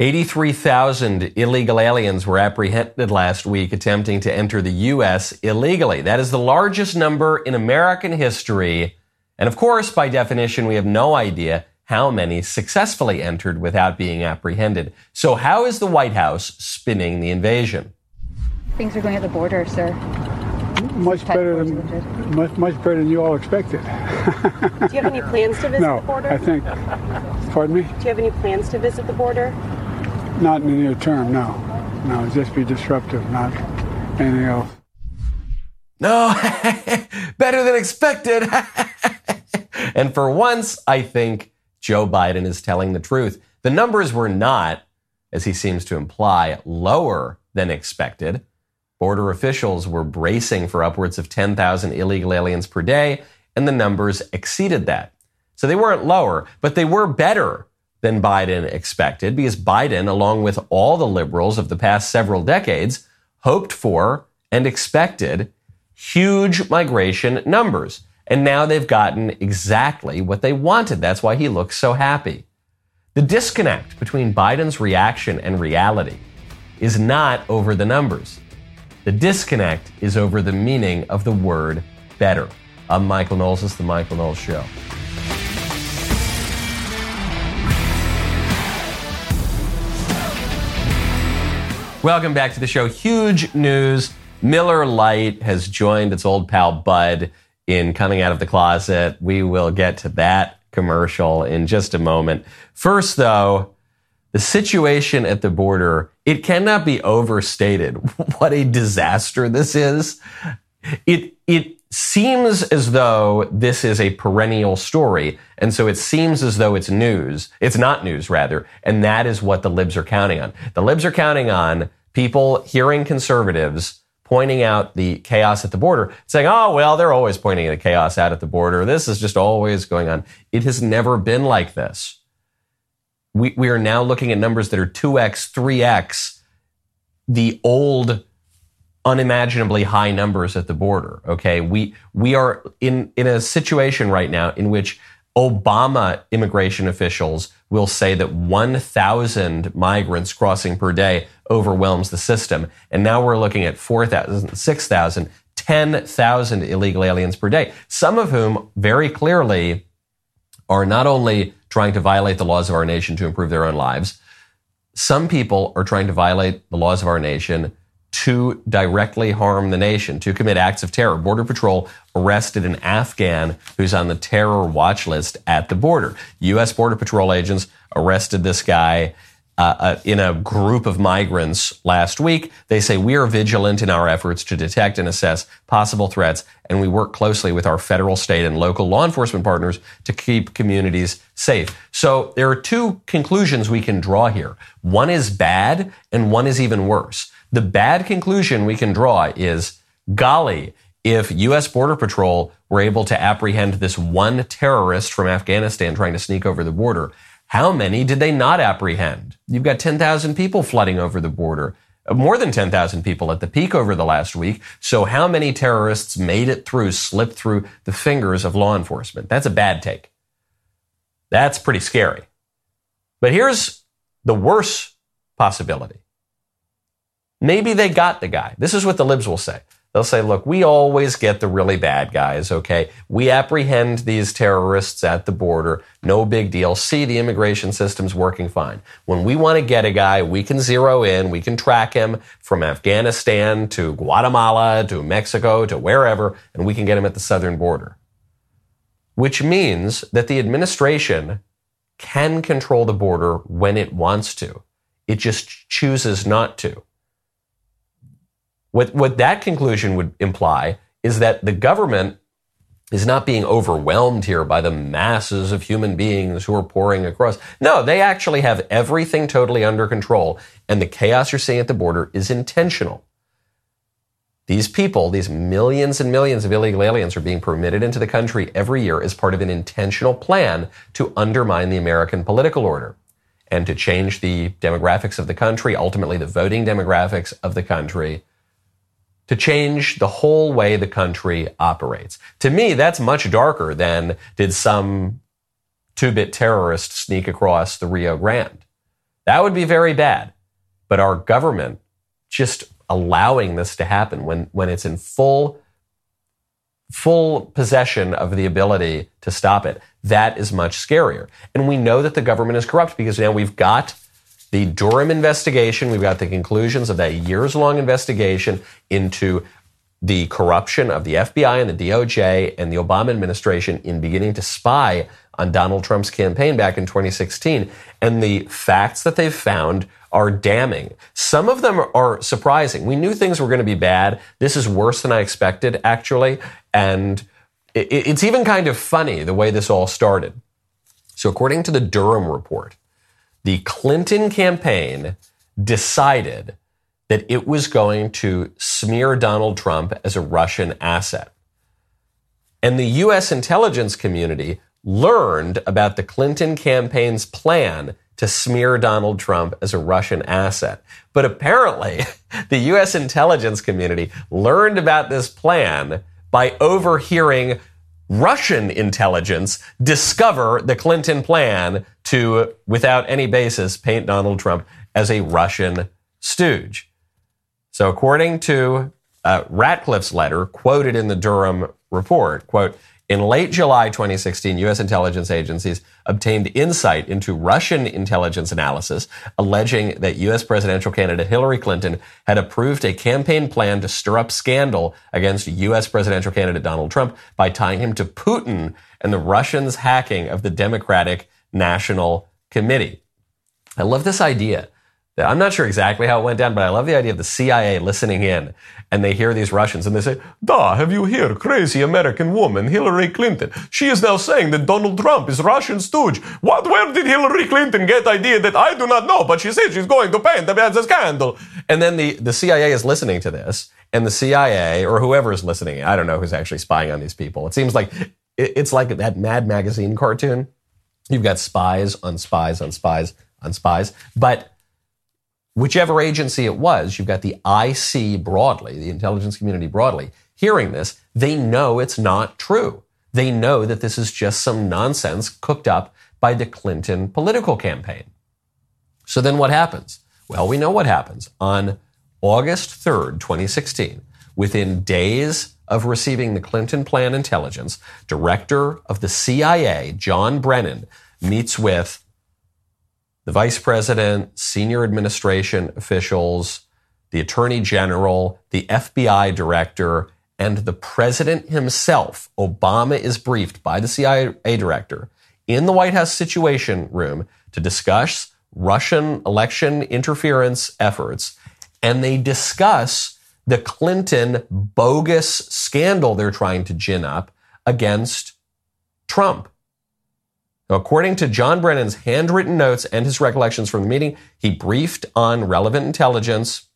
83,000 illegal aliens were apprehended last week attempting to enter the U.S. illegally. That is the largest number in American history. And of course, by definition, we have no idea how many successfully entered without being apprehended. So, how is the White House spinning the invasion? Things are going at the border, sir. Much better than much, much better than you all expected. Do you have any plans to visit no, the border? I think. Pardon me? Do you have any plans to visit the border? Not in the near term, no. No, just be disruptive, not anything else. No, better than expected. and for once, I think Joe Biden is telling the truth. The numbers were not, as he seems to imply, lower than expected. Border officials were bracing for upwards of 10,000 illegal aliens per day, and the numbers exceeded that. So they weren't lower, but they were better than Biden expected because Biden, along with all the liberals of the past several decades, hoped for and expected huge migration numbers. And now they've gotten exactly what they wanted. That's why he looks so happy. The disconnect between Biden's reaction and reality is not over the numbers. The disconnect is over the meaning of the word better. I'm Michael Knowles. Is The Michael Knowles Show. Welcome back to the show. Huge news. Miller Lite has joined its old pal Bud in coming out of the closet. We will get to that commercial in just a moment. First, though, the situation at the border, it cannot be overstated what a disaster this is. It, it seems as though this is a perennial story. And so it seems as though it's news. It's not news, rather. And that is what the libs are counting on. The libs are counting on people hearing conservatives pointing out the chaos at the border, saying, oh, well, they're always pointing at the chaos out at the border. This is just always going on. It has never been like this. We, we are now looking at numbers that are 2x, 3x the old unimaginably high numbers at the border. Okay. We, we are in, in a situation right now in which Obama immigration officials will say that 1,000 migrants crossing per day overwhelms the system. And now we're looking at 4,000, 6,000, 10,000 illegal aliens per day, some of whom very clearly are not only trying to violate the laws of our nation to improve their own lives, some people are trying to violate the laws of our nation to directly harm the nation, to commit acts of terror. Border Patrol arrested an Afghan who's on the terror watch list at the border. U.S. Border Patrol agents arrested this guy uh, uh, in a group of migrants last week. They say we are vigilant in our efforts to detect and assess possible threats, and we work closely with our federal, state, and local law enforcement partners to keep communities safe. So there are two conclusions we can draw here. One is bad, and one is even worse. The bad conclusion we can draw is, golly, if U.S. Border Patrol were able to apprehend this one terrorist from Afghanistan trying to sneak over the border, how many did they not apprehend? You've got 10,000 people flooding over the border. More than 10,000 people at the peak over the last week. So how many terrorists made it through, slipped through the fingers of law enforcement? That's a bad take. That's pretty scary. But here's the worst possibility. Maybe they got the guy. This is what the libs will say. They'll say, look, we always get the really bad guys, okay? We apprehend these terrorists at the border. No big deal. See, the immigration system's working fine. When we want to get a guy, we can zero in, we can track him from Afghanistan to Guatemala to Mexico to wherever, and we can get him at the southern border. Which means that the administration can control the border when it wants to. It just chooses not to. What, what that conclusion would imply is that the government is not being overwhelmed here by the masses of human beings who are pouring across. No, they actually have everything totally under control. And the chaos you're seeing at the border is intentional. These people, these millions and millions of illegal aliens are being permitted into the country every year as part of an intentional plan to undermine the American political order and to change the demographics of the country, ultimately the voting demographics of the country to change the whole way the country operates. To me, that's much darker than did some two bit terrorist sneak across the Rio Grande. That would be very bad. But our government just allowing this to happen when, when it's in full full possession of the ability to stop it, that is much scarier. And we know that the government is corrupt because now we've got the Durham investigation, we've got the conclusions of that years long investigation into the corruption of the FBI and the DOJ and the Obama administration in beginning to spy on Donald Trump's campaign back in 2016. And the facts that they've found are damning. Some of them are surprising. We knew things were going to be bad. This is worse than I expected, actually. And it's even kind of funny the way this all started. So, according to the Durham report, the Clinton campaign decided that it was going to smear Donald Trump as a Russian asset. And the U.S. intelligence community learned about the Clinton campaign's plan to smear Donald Trump as a Russian asset. But apparently, the U.S. intelligence community learned about this plan by overhearing Russian intelligence discover the Clinton plan to, without any basis, paint Donald Trump as a Russian stooge. So, according to uh, Ratcliffe's letter quoted in the Durham report, quote, in late July 2016, U.S. intelligence agencies obtained insight into Russian intelligence analysis alleging that U.S. presidential candidate Hillary Clinton had approved a campaign plan to stir up scandal against U.S. presidential candidate Donald Trump by tying him to Putin and the Russians' hacking of the Democratic National Committee. I love this idea I'm not sure exactly how it went down, but I love the idea of the CIA listening in and they hear these Russians and they say, Da, have you heard crazy American woman, Hillary Clinton? She is now saying that Donald Trump is Russian stooge. What, where did Hillary Clinton get idea that I do not know, but she said she's going to paint a scandal? And then the, the CIA is listening to this and the CIA or whoever is listening, I don't know who's actually spying on these people. It seems like it's like that Mad Magazine cartoon. You've got spies on spies on spies on spies, but whichever agency it was, you've got the IC broadly, the intelligence community broadly, hearing this, they know it's not true. They know that this is just some nonsense cooked up by the Clinton political campaign. So then what happens? Well, we know what happens. On August 3rd, 2016, within days of receiving the Clinton plan intelligence, director of the CIA, John Brennan, meets with the vice president, senior administration officials, the attorney general, the FBI director, and the president himself. Obama is briefed by the CIA director in the White House Situation Room to discuss Russian election interference efforts, and they discuss the Clinton bogus scandal they're trying to gin up against Trump. According to John Brennan's handwritten notes and his recollections from the meeting, he briefed on relevant intelligence,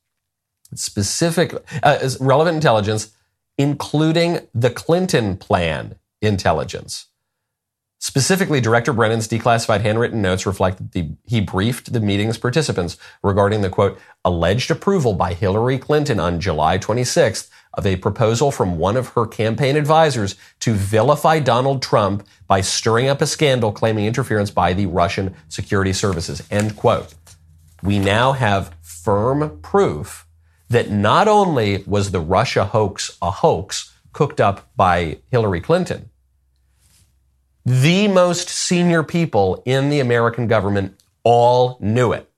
specific uh, relevant intelligence, including the Clinton plan intelligence. Specifically, Director Brennan's declassified handwritten notes reflect that the, he briefed the meeting's participants regarding the quote, alleged approval by Hillary Clinton on July 26th of a proposal from one of her campaign advisors to vilify Donald Trump by stirring up a scandal claiming interference by the Russian security services. End quote. We now have firm proof that not only was the Russia hoax a hoax cooked up by Hillary Clinton, the most senior people in the American government all knew it.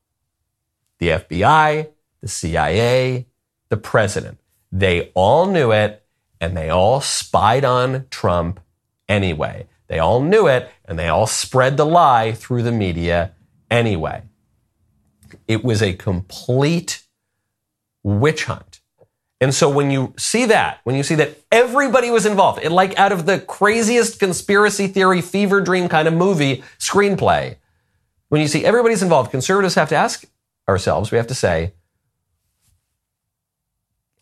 The FBI, the CIA, the president. They all knew it and they all spied on Trump anyway. They all knew it and they all spread the lie through the media anyway. It was a complete witch hunt. And so when you see that, when you see that everybody was involved, it like out of the craziest conspiracy theory fever dream kind of movie screenplay, when you see everybody's involved, conservatives have to ask ourselves, we have to say,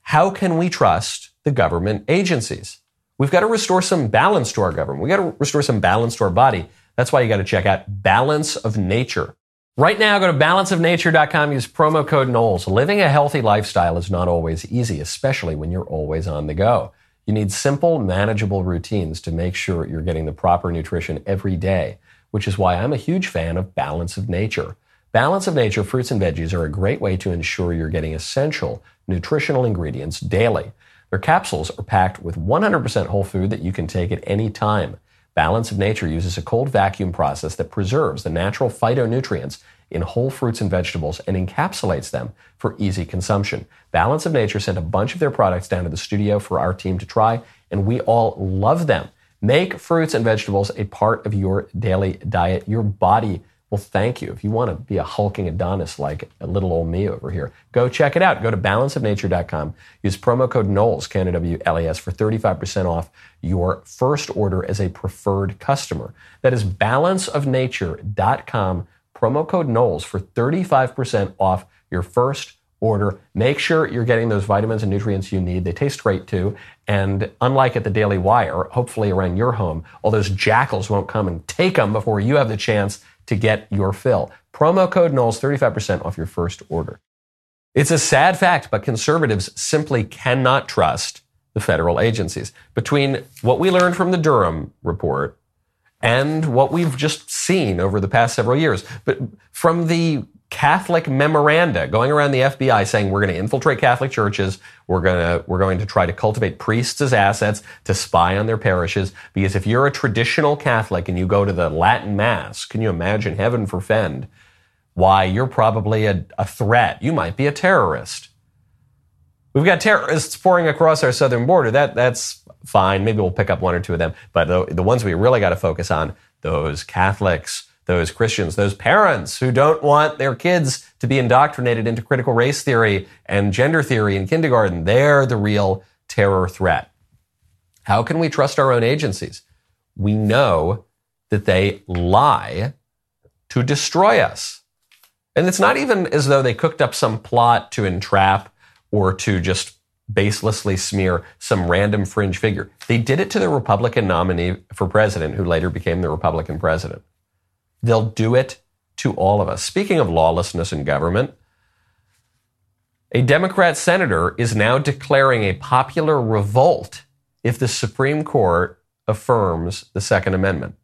how can we trust the government agencies? We've got to restore some balance to our government. We've got to restore some balance to our body. That's why you got to check out Balance of Nature. Right now, go to balanceofnature.com, use promo code Knowles. Living a healthy lifestyle is not always easy, especially when you're always on the go. You need simple, manageable routines to make sure you're getting the proper nutrition every day, which is why I'm a huge fan of Balance of Nature. Balance of Nature fruits and veggies are a great way to ensure you're getting essential nutritional ingredients daily. Their capsules are packed with 100% whole food that you can take at any time. Balance of Nature uses a cold vacuum process that preserves the natural phytonutrients in whole fruits and vegetables and encapsulates them for easy consumption. Balance of Nature sent a bunch of their products down to the studio for our team to try, and we all love them. Make fruits and vegetables a part of your daily diet. Your body will thank you. If you want to be a hulking Adonis like a little old me over here, go check it out. Go to balanceofnature.com. Use promo code Knowles, K-N-O-W-L-E-S, for 35% off your first order as a preferred customer. That is balanceofnature.com, promo code Knowles for 35% off your first order. Make sure you're getting those vitamins and nutrients you need. They taste great too. And unlike at the Daily Wire, hopefully around your home, all those jackals won't come and take them before you have the chance to get your fill. Promo code Knowles, 35% off your first order. It's a sad fact, but conservatives simply cannot trust the federal agencies. Between what we learned from the Durham report and what we've just seen over the past several years, but from the Catholic memoranda going around the FBI saying we're going to infiltrate Catholic churches, we're going to we're going to try to cultivate priests as assets to spy on their parishes. Because if you're a traditional Catholic and you go to the Latin Mass, can you imagine heaven forfend? Why you're probably a, a threat. You might be a terrorist. We've got terrorists pouring across our southern border. That that's fine. Maybe we'll pick up one or two of them. But the, the ones we really got to focus on those Catholics those Christians, those parents who don't want their kids to be indoctrinated into critical race theory and gender theory in kindergarten. They're the real terror threat. How can we trust our own agencies? We know that they lie to destroy us. And it's not even as though they cooked up some plot to entrap or to just baselessly smear some random fringe figure. They did it to the Republican nominee for president, who later became the Republican president. They'll do it to all of us. Speaking of lawlessness in government, a Democrat senator is now declaring a popular revolt if the Supreme Court affirms the Second Amendment.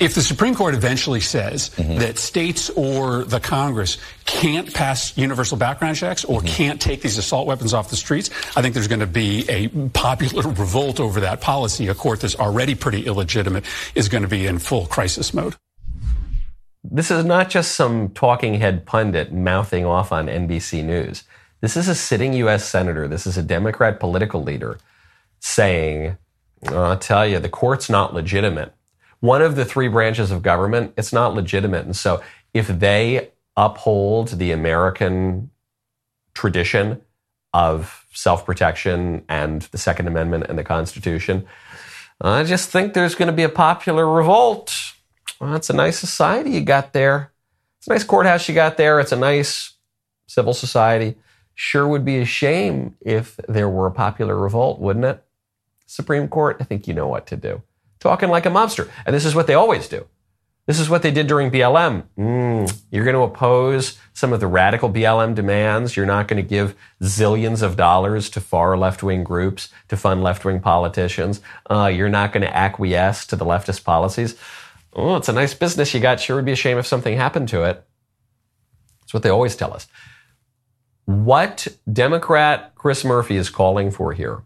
If the Supreme Court eventually says mm-hmm. that states or the Congress can't pass universal background checks or mm-hmm. can't take these assault weapons off the streets, I think there's going to be a popular revolt over that policy. A court that's already pretty illegitimate is going to be in full crisis mode. This is not just some talking head pundit mouthing off on NBC News. This is a sitting U.S. Senator. This is a Democrat political leader saying, I'll tell you, the court's not legitimate. One of the three branches of government, it's not legitimate. And so if they uphold the American tradition of self protection and the Second Amendment and the Constitution, I just think there's going to be a popular revolt well, it's a nice society you got there. It's a nice courthouse you got there. It's a nice civil society. Sure would be a shame if there were a popular revolt, wouldn't it? Supreme Court, I think you know what to do. Talking like a mobster. And this is what they always do. This is what they did during BLM. Mm, you're going to oppose some of the radical BLM demands. You're not going to give zillions of dollars to far left wing groups to fund left wing politicians. Uh, you're not going to acquiesce to the leftist policies oh, it's a nice business you got. Sure would be a shame if something happened to it. That's what they always tell us. What Democrat Chris Murphy is calling for here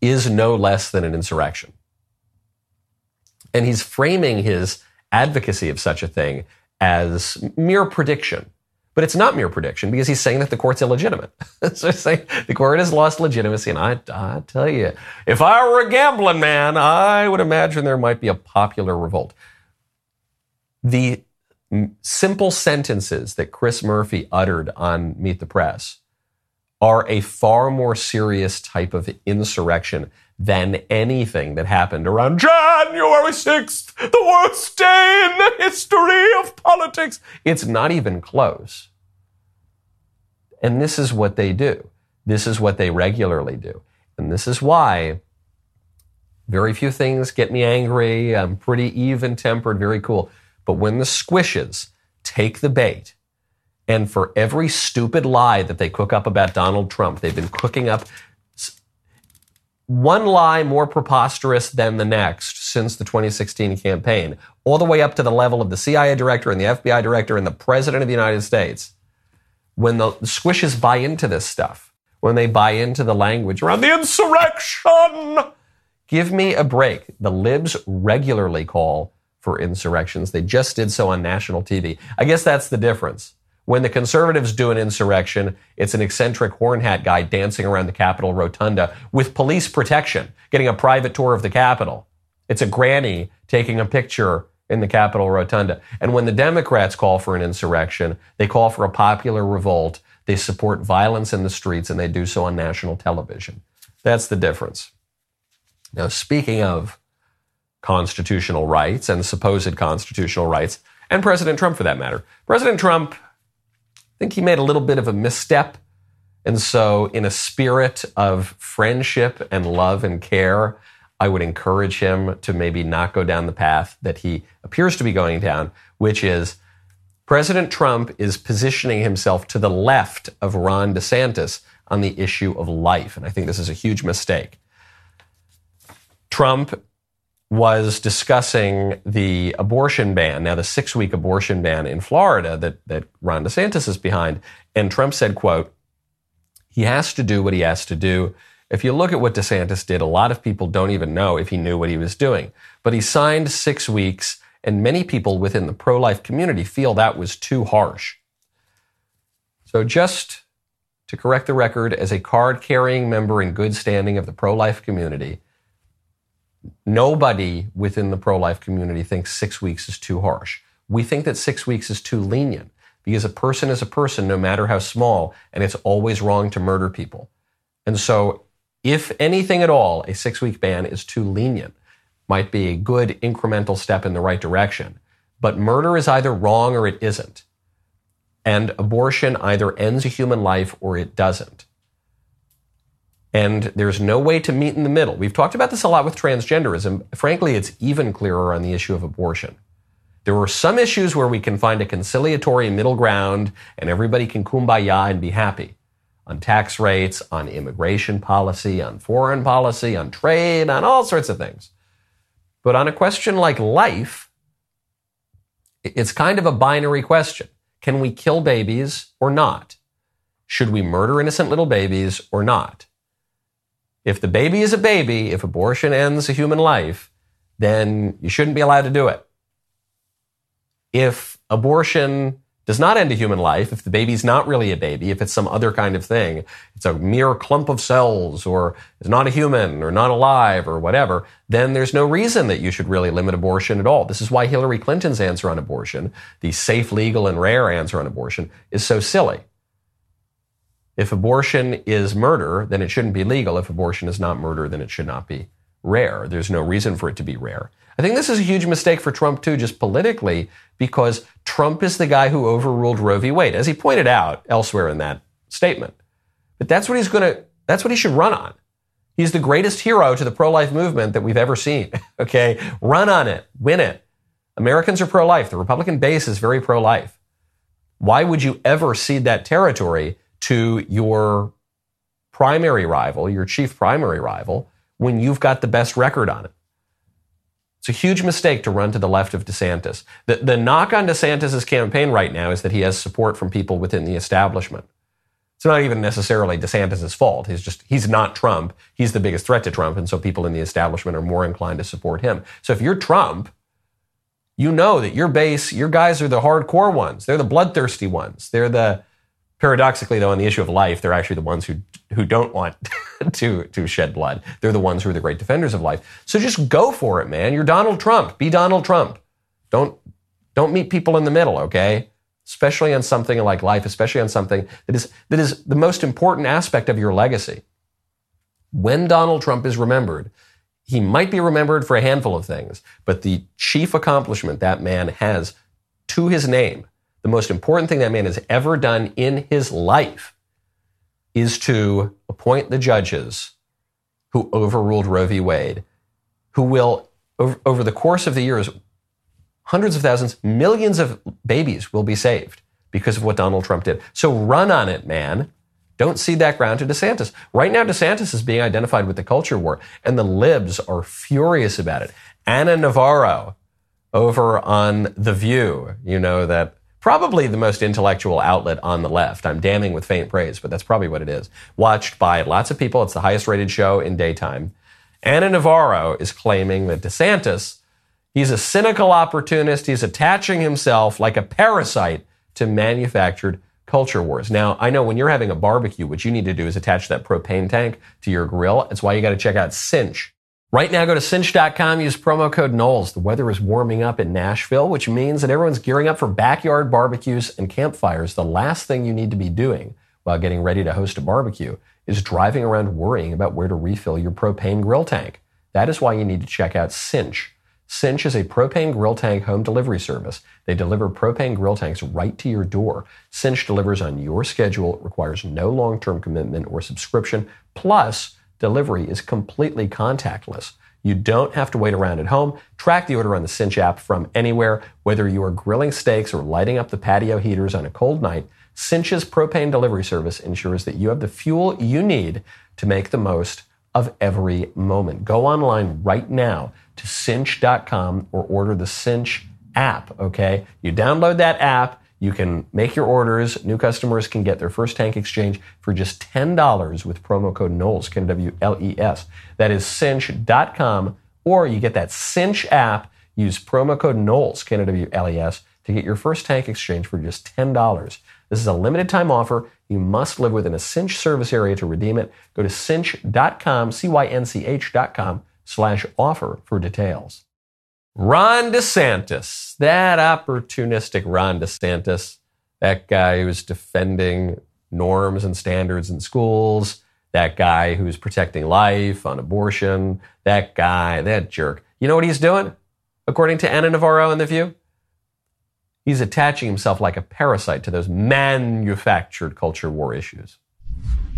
is no less than an insurrection. And he's framing his advocacy of such a thing as mere prediction. But it's not mere prediction because he's saying that the court's illegitimate. so he's saying the court has lost legitimacy. And I, I tell you, if I were a gambling man, I would imagine there might be a popular revolt. The simple sentences that Chris Murphy uttered on Meet the Press are a far more serious type of insurrection than anything that happened around January 6th, the worst day in the history of politics. It's not even close. And this is what they do. This is what they regularly do. And this is why very few things get me angry. I'm pretty even tempered, very cool. But when the squishes take the bait, and for every stupid lie that they cook up about Donald Trump, they've been cooking up one lie more preposterous than the next since the 2016 campaign, all the way up to the level of the CIA director and the FBI director and the president of the United States, when the squishes buy into this stuff, when they buy into the language around the insurrection, give me a break. The libs regularly call for insurrections. They just did so on national TV. I guess that's the difference. When the conservatives do an insurrection, it's an eccentric horn hat guy dancing around the Capitol rotunda with police protection, getting a private tour of the Capitol. It's a granny taking a picture in the Capitol rotunda. And when the Democrats call for an insurrection, they call for a popular revolt. They support violence in the streets and they do so on national television. That's the difference. Now, speaking of constitutional rights and supposed constitutional rights, and President Trump for that matter, President Trump think he made a little bit of a misstep. And so, in a spirit of friendship and love and care, I would encourage him to maybe not go down the path that he appears to be going down, which is President Trump is positioning himself to the left of Ron DeSantis on the issue of life. And I think this is a huge mistake. Trump was discussing the abortion ban, now the six week abortion ban in Florida that, that Ron DeSantis is behind. And Trump said, quote, he has to do what he has to do. If you look at what DeSantis did, a lot of people don't even know if he knew what he was doing. But he signed six weeks, and many people within the pro life community feel that was too harsh. So, just to correct the record, as a card carrying member in good standing of the pro life community, Nobody within the pro life community thinks six weeks is too harsh. We think that six weeks is too lenient because a person is a person, no matter how small, and it's always wrong to murder people. And so, if anything at all, a six week ban is too lenient, might be a good incremental step in the right direction. But murder is either wrong or it isn't. And abortion either ends a human life or it doesn't. And there's no way to meet in the middle. We've talked about this a lot with transgenderism. Frankly, it's even clearer on the issue of abortion. There are some issues where we can find a conciliatory middle ground and everybody can kumbaya and be happy. On tax rates, on immigration policy, on foreign policy, on trade, on all sorts of things. But on a question like life, it's kind of a binary question. Can we kill babies or not? Should we murder innocent little babies or not? If the baby is a baby, if abortion ends a human life, then you shouldn't be allowed to do it. If abortion does not end a human life, if the baby's not really a baby, if it's some other kind of thing, it's a mere clump of cells or is not a human or not alive or whatever, then there's no reason that you should really limit abortion at all. This is why Hillary Clinton's answer on abortion, the safe, legal, and rare answer on abortion, is so silly. If abortion is murder, then it shouldn't be legal. If abortion is not murder, then it should not be rare. There's no reason for it to be rare. I think this is a huge mistake for Trump, too, just politically, because Trump is the guy who overruled Roe v. Wade, as he pointed out elsewhere in that statement. But that's what he's going to, that's what he should run on. He's the greatest hero to the pro life movement that we've ever seen. okay? Run on it, win it. Americans are pro life. The Republican base is very pro life. Why would you ever cede that territory to your primary rival, your chief primary rival, when you've got the best record on it. It's a huge mistake to run to the left of DeSantis. The, the knock on DeSantis' campaign right now is that he has support from people within the establishment. It's not even necessarily DeSantis' fault. He's just, he's not Trump. He's the biggest threat to Trump. And so people in the establishment are more inclined to support him. So if you're Trump, you know that your base, your guys are the hardcore ones. They're the bloodthirsty ones. They're the, Paradoxically, though, on the issue of life, they're actually the ones who who don't want to to shed blood. They're the ones who are the great defenders of life. So just go for it, man. You're Donald Trump. Be Donald Trump. Don't don't meet people in the middle, okay? Especially on something like life, especially on something that is that is the most important aspect of your legacy. When Donald Trump is remembered, he might be remembered for a handful of things, but the chief accomplishment that man has to his name the most important thing that man has ever done in his life is to appoint the judges who overruled Roe v. Wade, who will, over, over the course of the years, hundreds of thousands, millions of babies will be saved because of what Donald Trump did. So run on it, man. Don't cede that ground to DeSantis. Right now, DeSantis is being identified with the culture war, and the libs are furious about it. Ana Navarro over on The View. You know that probably the most intellectual outlet on the left. I'm damning with faint praise, but that's probably what it is. Watched by lots of people. It's the highest rated show in daytime. Ana Navarro is claiming that DeSantis, he's a cynical opportunist. He's attaching himself like a parasite to manufactured culture wars. Now, I know when you're having a barbecue, what you need to do is attach that propane tank to your grill. That's why you got to check out Cynch. Right now, go to cynch.com, use promo code Knowles. The weather is warming up in Nashville, which means that everyone's gearing up for backyard barbecues and campfires. The last thing you need to be doing while getting ready to host a barbecue is driving around worrying about where to refill your propane grill tank. That is why you need to check out Cynch. Cynch is a propane grill tank home delivery service. They deliver propane grill tanks right to your door. Cynch delivers on your schedule, it requires no long term commitment or subscription. Plus, delivery is completely contactless. You don't have to wait around at home. Track the order on the Cynch app from anywhere, whether you are grilling steaks or lighting up the patio heaters on a cold night. Cynch's propane delivery service ensures that you have the fuel you need to make the most of every moment. Go online right now to cynch.com or order the Cynch app, okay? You download that app, you can make your orders. New customers can get their first tank exchange for just $10 with promo code Knowles, K-W-L-E-S. That is cynch.com, or you get that Cynch app. Use promo code Knowles, K-W-L-E-S, to get your first tank exchange for just $10. This is a limited time offer. You must live within a Cynch service area to redeem it. Go to cynch.com, C-Y-N-C-H.com slash offer for details. Ron DeSantis, that opportunistic Ron DeSantis, that guy who's defending norms and standards in schools, that guy who's protecting life on abortion, that guy, that jerk. You know what he's doing? According to Ana Navarro in The View? He's attaching himself like a parasite to those manufactured culture war issues.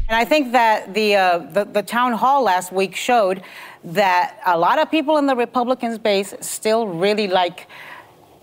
And I think that the, uh, the, the town hall last week showed that a lot of people in the Republican base still really like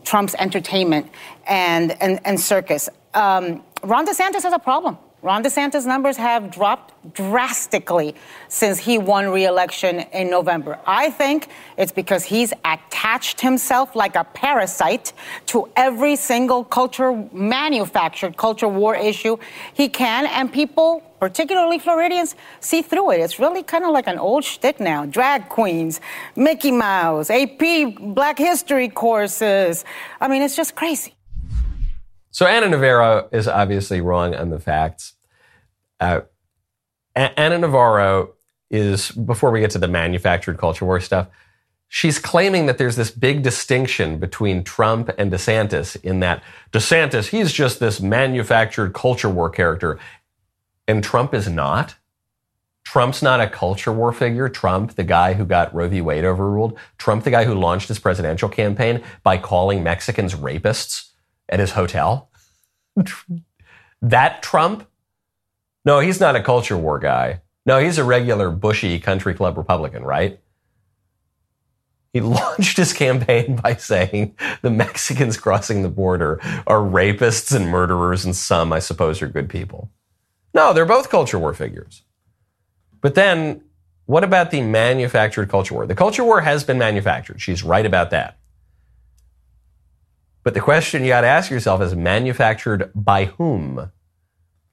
Trump's entertainment and and, and circus. Um, Ron DeSantis has a problem. Ron DeSantis' numbers have dropped drastically since he won re-election in November. I think it's because he's attached himself like a parasite to every single culture manufactured culture war issue he can, and people, particularly Floridians, see through it. It's really kind of like an old shtick now. Drag queens, Mickey Mouse, AP Black History courses. I mean, it's just crazy. So Ana Navarro is obviously wrong on the facts. Uh, Ana Navarro is, before we get to the manufactured culture war stuff, she's claiming that there's this big distinction between Trump and DeSantis in that DeSantis, he's just this manufactured culture war character, and Trump is not. Trump's not a culture war figure. Trump, the guy who got Roe v. Wade overruled. Trump, the guy who launched his presidential campaign by calling Mexicans rapists at his hotel. that Trump? No, he's not a culture war guy. No, he's a regular bushy country club Republican, right? He launched his campaign by saying the Mexicans crossing the border are rapists and murderers, and some, I suppose, are good people. No, they're both culture war figures. But then, what about the manufactured culture war? The culture war has been manufactured. She's right about that. But the question you got to ask yourself is manufactured by whom?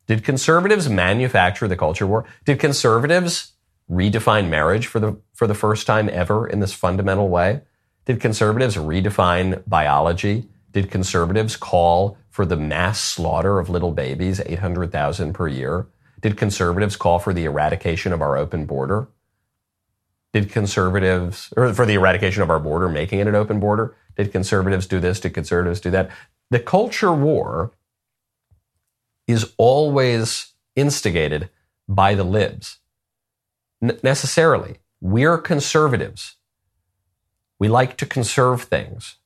Did conservatives manufacture the culture war? Did conservatives redefine marriage for the, for the first time ever in this fundamental way? Did conservatives redefine biology? Did conservatives call for the mass slaughter of little babies, 800,000 per year? Did conservatives call for the eradication of our open border? Did conservatives, or for the eradication of our border, making it an open border? Did conservatives do this? Did conservatives do that? The culture war is always instigated by the libs. N- necessarily. We're conservatives. We like to conserve things.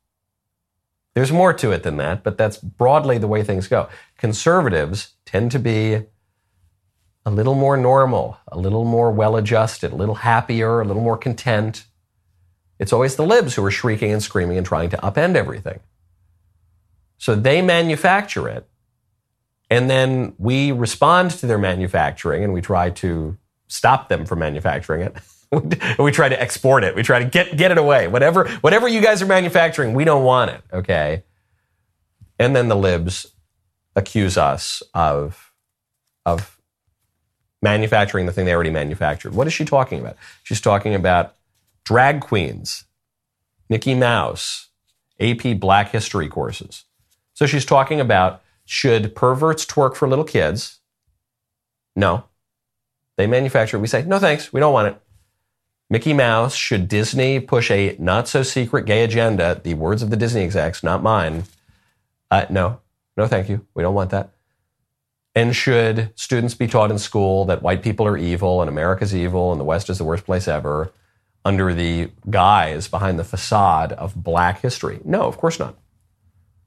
There's more to it than that, but that's broadly the way things go. Conservatives tend to be a little more normal, a little more well adjusted, a little happier, a little more content. It's always the libs who are shrieking and screaming and trying to upend everything. So they manufacture it. And then we respond to their manufacturing and we try to stop them from manufacturing it. we try to export it. We try to get get it away. Whatever whatever you guys are manufacturing, we don't want it. Okay. And then the libs accuse us of of manufacturing the thing they already manufactured. What is she talking about? She's talking about drag queens, Mickey Mouse, AP Black History courses. So she's talking about should perverts twerk for little kids? No. They manufacture it. We say, no thanks, we don't want it. Mickey Mouse, should Disney push a not so secret gay agenda? The words of the Disney execs, not mine. Uh, no, no, thank you. We don't want that. And should students be taught in school that white people are evil and America's evil and the West is the worst place ever under the guise behind the facade of black history? No, of course not.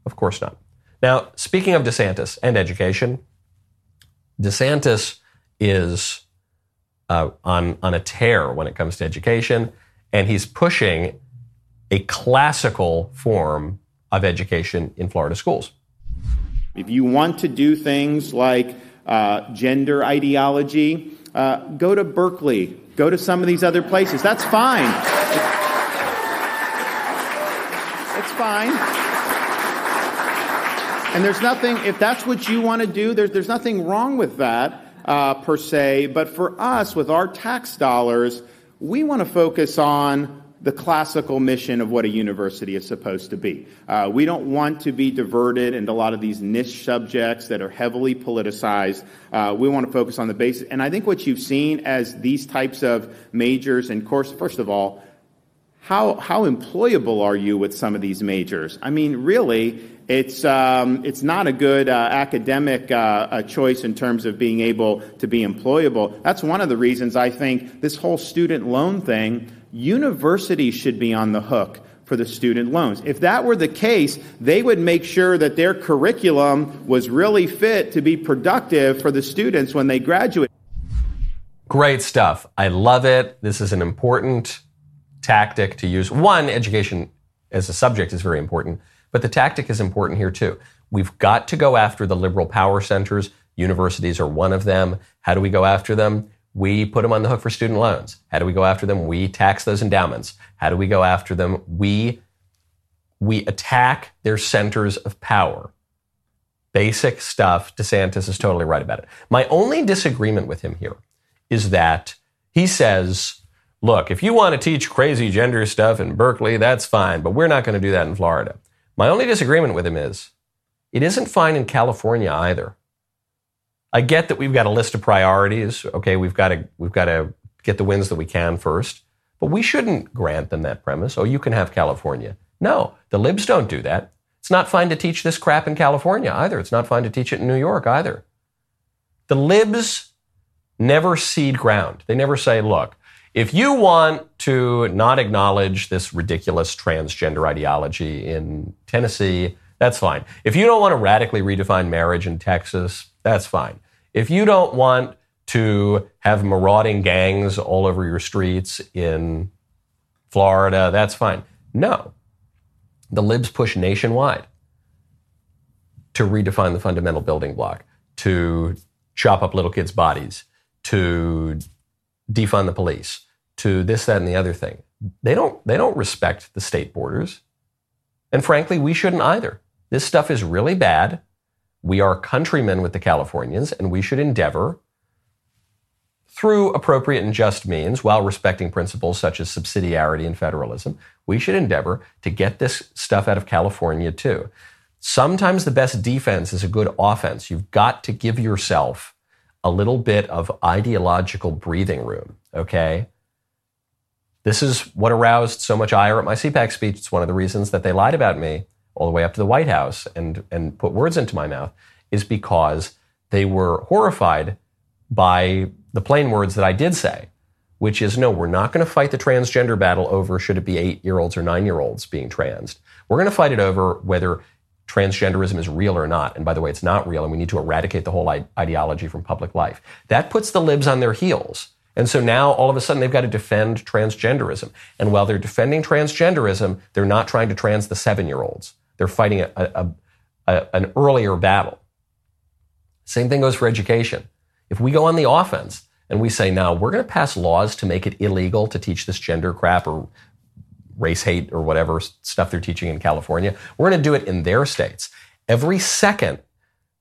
Of course not. Now, speaking of DeSantis and education, DeSantis is uh, on, on a tear when it comes to education, and he's pushing a classical form of education in Florida schools. If you want to do things like uh, gender ideology, uh, go to Berkeley, go to some of these other places. That's fine. It's fine. And there's nothing, if that's what you want to do, there's, there's nothing wrong with that per se. But for us, with our tax dollars, we want to focus on the classical mission of what a university is supposed to be. Uh, we don't want to be diverted into a lot of these niche subjects that are heavily politicized. Uh, we want to focus on the basics. And I think what you've seen as these types of majors and course, first of all, how, how employable are you with some of these majors? I mean, really, it's, um, it's not a good uh, academic uh, choice in terms of being able to be employable. That's one of the reasons I think this whole student loan thing universities should be on the hook for the student loans. If that were the case, they would make sure that their curriculum was really fit to be productive for the students when they graduate. Great stuff. I love it. This is an important tactic to use. One, education as a subject is very important, but the tactic is important here too. We've got to go after the liberal power centers. Universities are one of them. How do we go after them? we put them on the hook for student loans. How do we go after them? We tax those endowments. How do we go after them? We, we attack their centers of power. Basic stuff. DeSantis is totally right about it. My only disagreement with him here is that he says, look, if you want to teach crazy gender stuff in Berkeley, that's fine, but we're not going to do that in Florida. My only disagreement with him is it isn't fine in California either. I get that we've got a list of priorities. Okay, we've got to we've got to get the wins that we can first, but we shouldn't grant them that premise. Oh, you can have California. No, the libs don't do that. It's not fine to teach this crap in California either. It's not fine to teach it in New York either. The libs never cede ground. They never say, look, if you want to not acknowledge this ridiculous transgender ideology in Tennessee, that's fine. If you don't want to radically redefine marriage in Texas, that's fine. If you don't want to have marauding gangs all over your streets in Florida, that's fine. No. The libs push nationwide to redefine the fundamental building block, to chop up little kids' bodies, to defund the police, to this, that, and the other thing. They don't, they don't respect the state borders. And frankly, we shouldn't either. This stuff is really bad. We are countrymen with the Californians, and we should endeavor through appropriate and just means, while respecting principles such as subsidiarity and federalism, we should endeavor to get this stuff out of California too. Sometimes the best defense is a good offense. You've got to give yourself a little bit of ideological breathing room, okay? This is what aroused so much ire at my CPAC speech. It's one of the reasons that they lied about me all the way up to the White House and, and put words into my mouth is because they were horrified by the plain words that I did say, which is no, we're not going to fight the transgender battle over should it be eight year olds or nine year olds being trans. We're going to fight it over whether transgenderism is real or not. And by the way, it's not real, and we need to eradicate the whole ideology from public life. That puts the libs on their heels. And so now all of a sudden they've got to defend transgenderism. And while they're defending transgenderism, they're not trying to trans the seven year olds. They're fighting a, a, a, an earlier battle. Same thing goes for education. If we go on the offense, and we say, now we're going to pass laws to make it illegal to teach this gender crap or race hate or whatever stuff they're teaching in California. We're going to do it in their states. Every second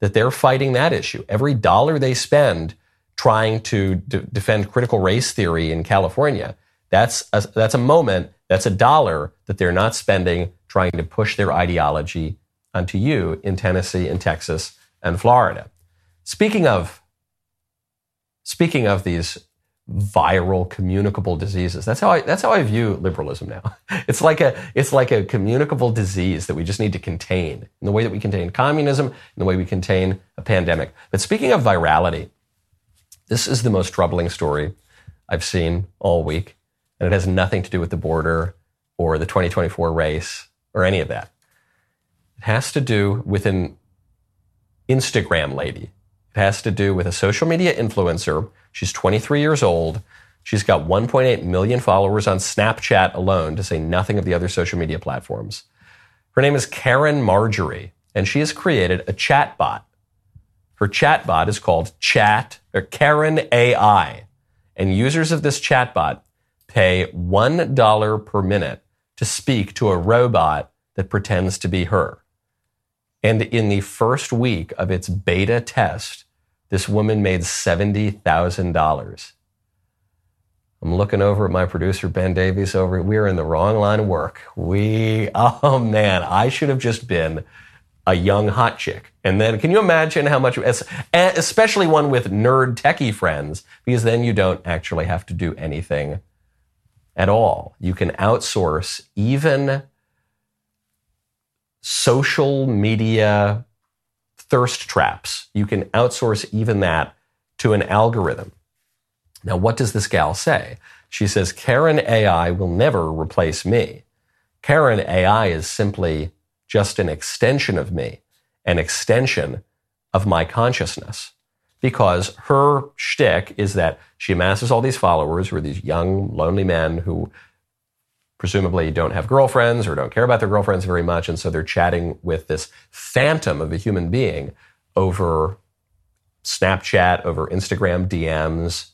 that they're fighting that issue, every dollar they spend trying to d- defend critical race theory in California, that's a, that's a moment, that's a dollar that they're not spending trying to push their ideology onto you in Tennessee and Texas and Florida. Speaking of speaking of these viral communicable diseases. That's how I that's how I view liberalism now. It's like a it's like a communicable disease that we just need to contain in the way that we contain communism, in the way we contain a pandemic. But speaking of virality, this is the most troubling story I've seen all week, and it has nothing to do with the border or the 2024 race or any of that. It has to do with an Instagram lady. Has to do with a social media influencer She's 23 years old. She's got 1.8 million followers on Snapchat alone, to say nothing of the other social media platforms. Her name is Caryn Marjorie, and she has created a chatbot. Her chatbot is called Chat or CarynAI, and users of this chatbot pay $1 per minute to speak to a robot that pretends to be her. And in the first week of its beta test, this woman made $70,000. I'm looking over at my producer, Ben Davies, over. We're in the wrong line of work. We, oh man, I should have just been a young hot chick. And then can you imagine how much, especially one with nerd techie friends, because then you don't actually have to do anything at all. You can outsource even social media thirst traps. You can outsource even that to an algorithm. Now, what does this gal say? She says, CarynAI will never replace me. CarynAI is simply just an extension of me, an extension of my consciousness. Because her shtick is that she amasses all these followers who are these young, lonely men who presumably don't have girlfriends or don't care about their girlfriends very much. And so they're chatting with this phantom of a human being over Snapchat, over Instagram DMs.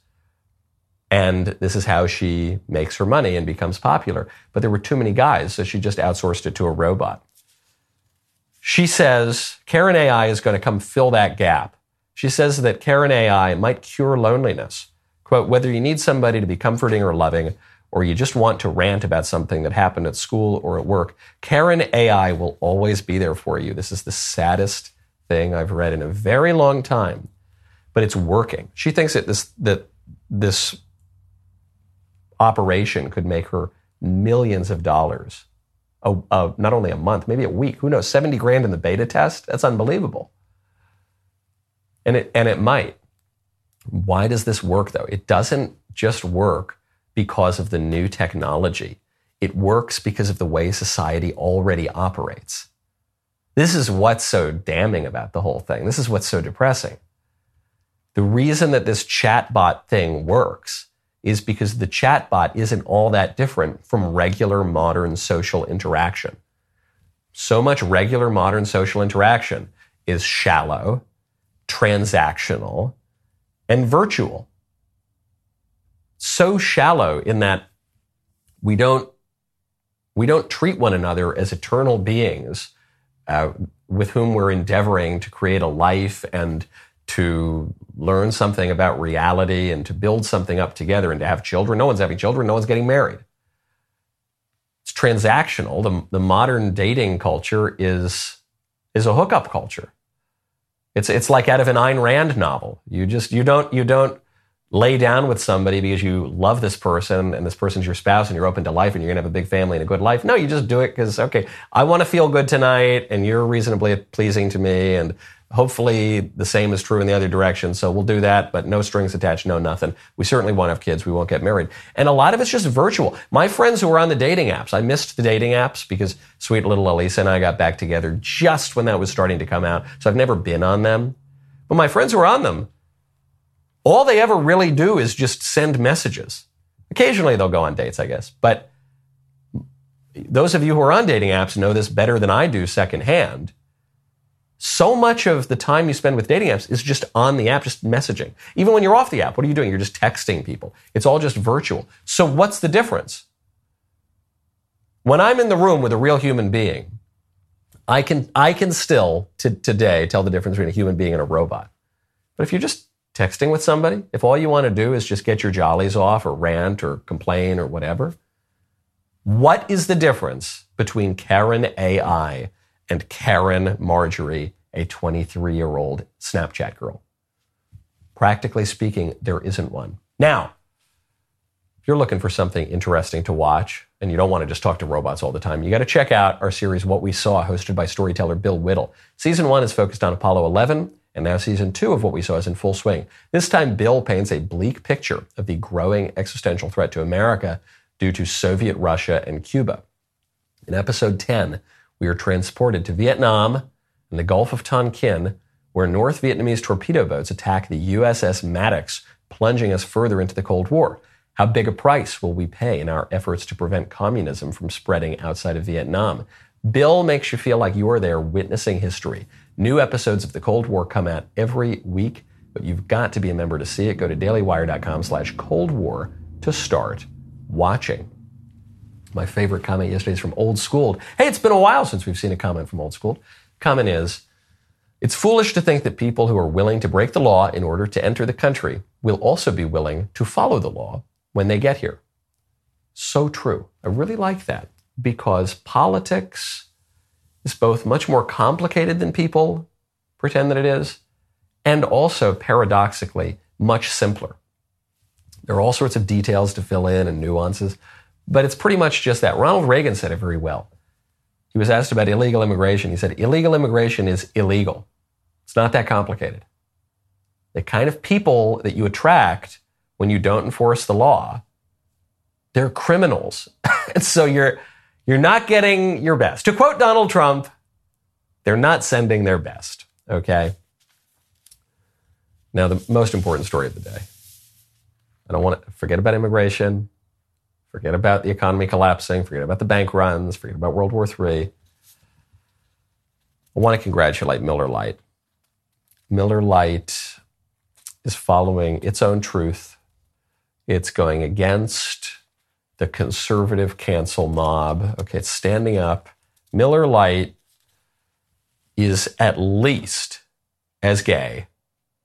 And this is how she makes her money and becomes popular. But there were too many guys, so she just outsourced it to a robot. She says CarynAI is going to come fill that gap. She says that CarynAI might cure loneliness. Quote, whether you need somebody to be comforting or loving, or you just want to rant about something that happened at school or at work, CarynAI will always be there for you. This is the saddest thing I've read in a very long time, but it's working. She thinks that this, that this operation could make her millions of dollars, a, a, not only a month, maybe a week. Who knows? 70 grand in the beta test? That's unbelievable. And it, and it might. Why does this work though? It doesn't just work because of the new technology. It works because of the way society already operates. This is what's so damning about the whole thing. This is what's so depressing. The reason that this chatbot thing works is because the chatbot isn't all that different from regular modern social interaction. So much regular modern social interaction is shallow, transactional, and virtual so shallow in that we don't we don't treat one another as eternal beings uh, with whom we're endeavoring to create a life and to learn something about reality and to build something up together and to have children. No one's having children. No one's getting married. It's transactional. The, the modern dating culture is is a hookup culture. It's it's like out of an Ayn Rand novel. You just you don't you don't lay down with somebody because you love this person and this person's your spouse and you're open to life and you're going to have a big family and a good life. No, you just do it because, okay, I want to feel good tonight and you're reasonably pleasing to me. And hopefully the same is true in the other direction. So we'll do that, but no strings attached, no nothing. We certainly won't have kids. We won't get married. And a lot of it's just virtual. My friends who are on the dating apps, I missed the dating apps because sweet little Alisa and I got back together just when that was starting to come out. So I've never been on them. But my friends who are on them, all they ever really do is just send messages. Occasionally they'll go on dates, I guess. But those of you who are on dating apps know this better than I do secondhand. So much of the time you spend with dating apps is just on the app, just messaging. Even when you're off the app, what are you doing? You're just texting people. It's all just virtual. So what's the difference? When I'm in the room with a real human being, I can I can still to, today tell the difference between a human being and a robot. But if you're just texting with somebody, if all you want to do is just get your jollies off or rant or complain or whatever, what is the difference between Karen AI and Caryn Marjorie, a 23 year old Snapchat girl? Practically speaking, there isn't one. Now, if you're looking for something interesting to watch and you don't want to just talk to robots all the time, you got to check out our series What We Saw, hosted by storyteller Bill Whittle. Season one is focused on Apollo 11, and now season two of What We Saw is in full swing. This time, Bill paints a bleak picture of the growing existential threat to America due to Soviet Russia and Cuba. In episode 10, we are transported to Vietnam and the Gulf of Tonkin, where North Vietnamese torpedo boats attack the USS Maddox, plunging us further into the Cold War. How big a price will we pay in our efforts to prevent communism from spreading outside of Vietnam? Bill makes you feel like you are there witnessing history. New episodes of the Cold War come out every week, but you've got to be a member to see it. Go to dailywire.com slash Cold War to start watching. My favorite comment yesterday is from Old Schooled. Hey, it's been a while since we've seen a comment from Old Schooled. Comment is, it's foolish to think that people who are willing to break the law in order to enter the country will also be willing to follow the law when they get here. So true. I really like that because politics is both much more complicated than people pretend that it is, and also paradoxically much simpler. There are all sorts of details to fill in and nuances, but it's pretty much just that. Ronald Reagan said it very well. He was asked about illegal immigration. He said, illegal immigration is illegal. It's not that complicated. The kind of people that you attract when you don't enforce the law, they're criminals. and so you're, you're not getting your best. To quote Donald Trump, they're not sending their best. Okay. Now, the most important story of the day. I don't want to forget about immigration, forget about the economy collapsing, forget about the bank runs, forget about World War III. I want to congratulate Miller Lite. Miller Lite is following its own truth it's going against the conservative cancel mob. Okay, it's standing up. Miller Lite is at least as gay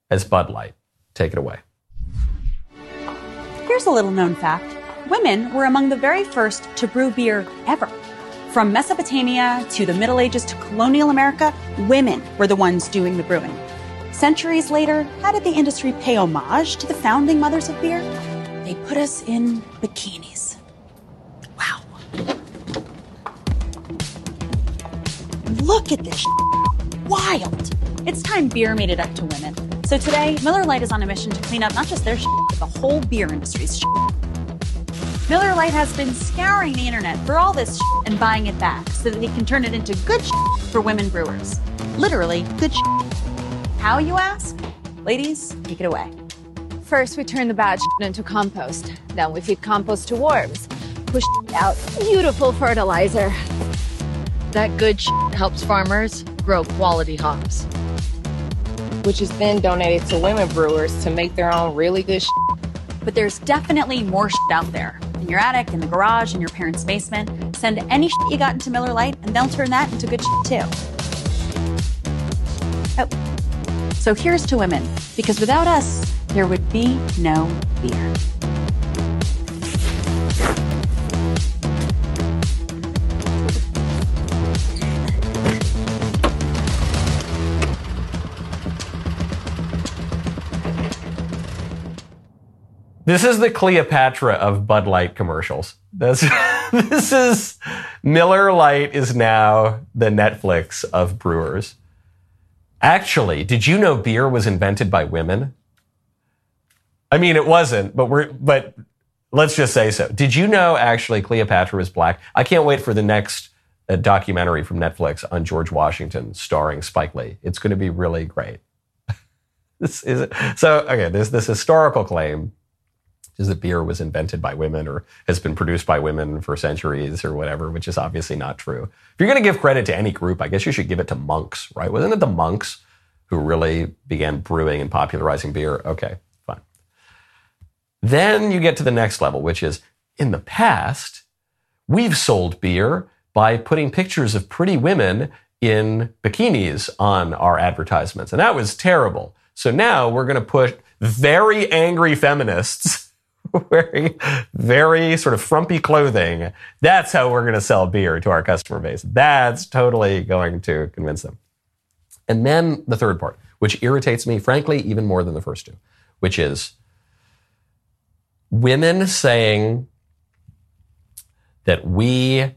as Bud Light. Take it away. Here's a little known fact women were among the very first to brew beer ever. From Mesopotamia to the Middle Ages to colonial America, women were the ones doing the brewing. Centuries later, how did the industry pay homage to the founding mothers of beer? They put us in bikinis. Look at this. Wild. It's time beer made it up to women. So today, Miller Lite is on a mission to clean up not just their shit, but the whole beer industry's shit. Miller Lite has been scouring the internet for all this and buying it back so that they can turn it into good for women brewers. Literally, good. How, you ask? Ladies, take it away. First, we turn the bad into compost. Then we feed compost to worms. Push out beautiful fertilizer. That good shit helps farmers grow quality hops. Which is then donated to women brewers to make their own really good shit. But there's definitely more shit out there. In your attic, in the garage, in your parents' basement. Send any shit you got into Miller Lite, and they'll turn that into good shit too. Oh. So here's to women, because without us, there would be no beer. This is the Cleopatra of Bud Light commercials. This, this is Miller Lite is now the Netflix of brewers. Actually, did you know beer was invented by women? I mean, it wasn't, but we're, but let's just say so. Did you know actually Cleopatra was black? I can't wait for the next uh, documentary from Netflix on George Washington starring Spike Lee. It's going to be really great. this is so okay. There's this historical claim is that beer was invented by women or has been produced by women for centuries or whatever, which is obviously not true. If you're going to give credit to any group, I guess you should give it to monks, right? Wasn't it the monks who really began brewing and popularizing beer? Okay, fine. Then you get to the next level, which is in the past, we've sold beer by putting pictures of pretty women in bikinis on our advertisements. And that was terrible. So now we're going to put very angry feminists wearing very sort of frumpy clothing. That's how we're going to sell beer to our customer base. That's totally going to convince them. And then the third part, which irritates me, frankly, even more than the first two, which is women saying that we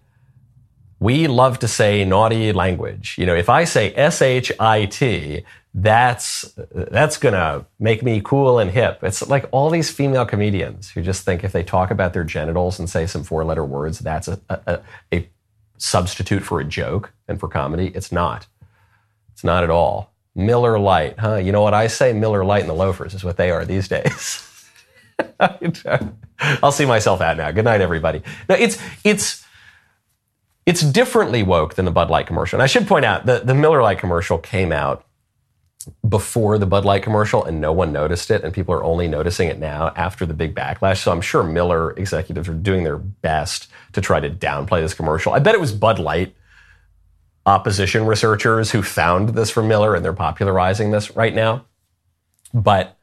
we love to say naughty language. You know, if I say S H I T, that's that's gonna make me cool and hip. It's like all these female comedians who just think if they talk about their genitals and say some four letter words, that's a, a, a substitute for a joke and for comedy. It's not. It's not at all. Miller Lite, huh? You know what I say? Miller Lite and the loafers is what they are these days. I'll see myself out now. Good night, everybody. No, it's it's it's differently woke than the Bud Light commercial. And I should point out the, the Miller Lite commercial came out before the Bud Light commercial and no one noticed it, and people are only noticing it now after the big backlash. So I'm sure Miller executives are doing their best to try to downplay this commercial. I bet it was Bud Light opposition researchers who found this from Miller and they're popularizing this right now. But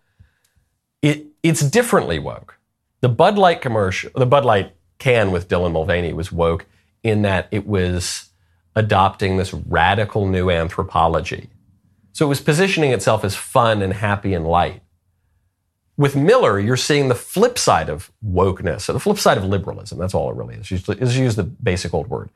it it's differently woke. The Bud Light commercial, the Bud Light can with Dylan Mulvaney was woke in that it was adopting this radical new anthropology so it was positioning itself as fun and happy and light. With Miller, you're seeing the flip side of wokeness, or the flip side of liberalism. That's all it really is. Just use the basic old word,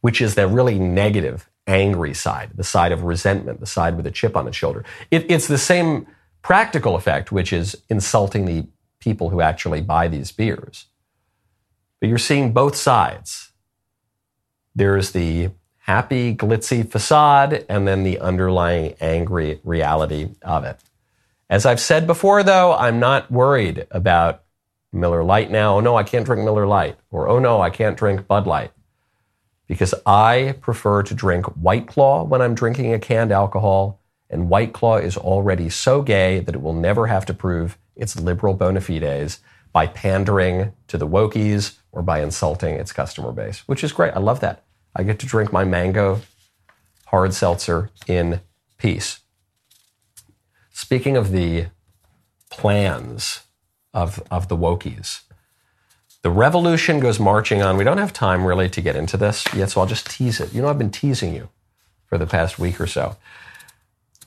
which is the really negative, angry side, the side of resentment, the side with a chip on its shoulder. It, it's the same practical effect, which is insulting the people who actually buy these beers. But you're seeing both sides. There's the happy, glitzy facade and then the underlying angry reality of it. As I've said before, though, I'm not worried about Miller Lite now. Oh no, I can't drink Miller Lite. Or oh no, I can't drink Bud Light. Because I prefer to drink White Claw when I'm drinking a canned alcohol, and White Claw is already so gay that it will never have to prove its liberal bona fides by pandering to the wokies or by insulting its customer base, which is great. I love that. I get to drink my mango hard seltzer in peace. Speaking of the plans of, of the Wokies, the revolution goes marching on. We don't have time really to get into this yet, so I'll just tease it. You know, I've been teasing you for the past week or so.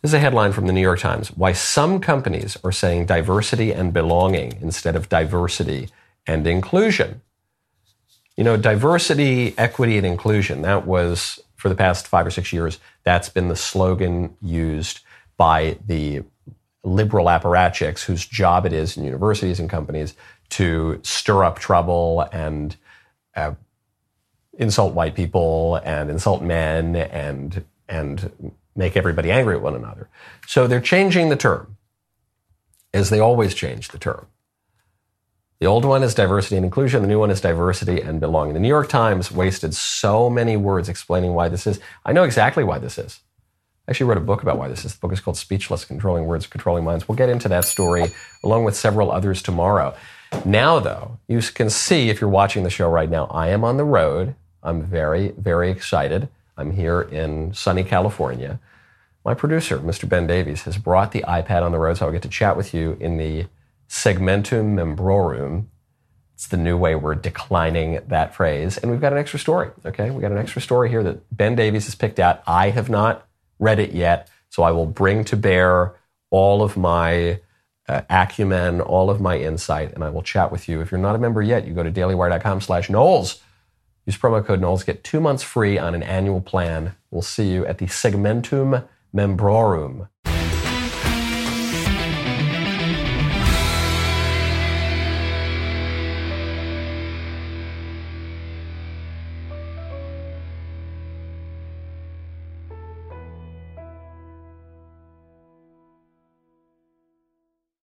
This is a headline from the New York Times Why some companies are saying diversity and belonging instead of diversity and inclusion. You know, diversity, equity, and inclusion, that was for the past five or six years, that's been the slogan used by the liberal apparatchiks whose job it is in universities and companies to stir up trouble and uh, insult white people and insult men and and make everybody angry at one another. So they're changing the term, as they always change the term. The old one is diversity and inclusion. The new one is diversity and belonging. The New York Times wasted so many words explaining why this is. I know exactly why this is. I actually wrote a book about why this is. The book is called Speechless Controlling Words, Controlling Minds. We'll get into that story along with several others tomorrow. Now, though, you can see if you're watching the show right now, I am on the road. I'm very, very excited. I'm here in sunny California. My producer, Mr. Ben Davies, has brought the iPad on the road, so I'll get to chat with you in the segmentum membrorum. It's the new way we're declining that phrase. And we've got an extra story, okay? We've got an extra story here that Ben Davies has picked out. I have not read it yet, so I will bring to bear all of my uh, acumen, all of my insight, and I will chat with you. If you're not a member yet, you go to dailywire.com slash Knowles. Use promo code Knowles, get two months free on an annual plan. We'll see you at the segmentum membrorum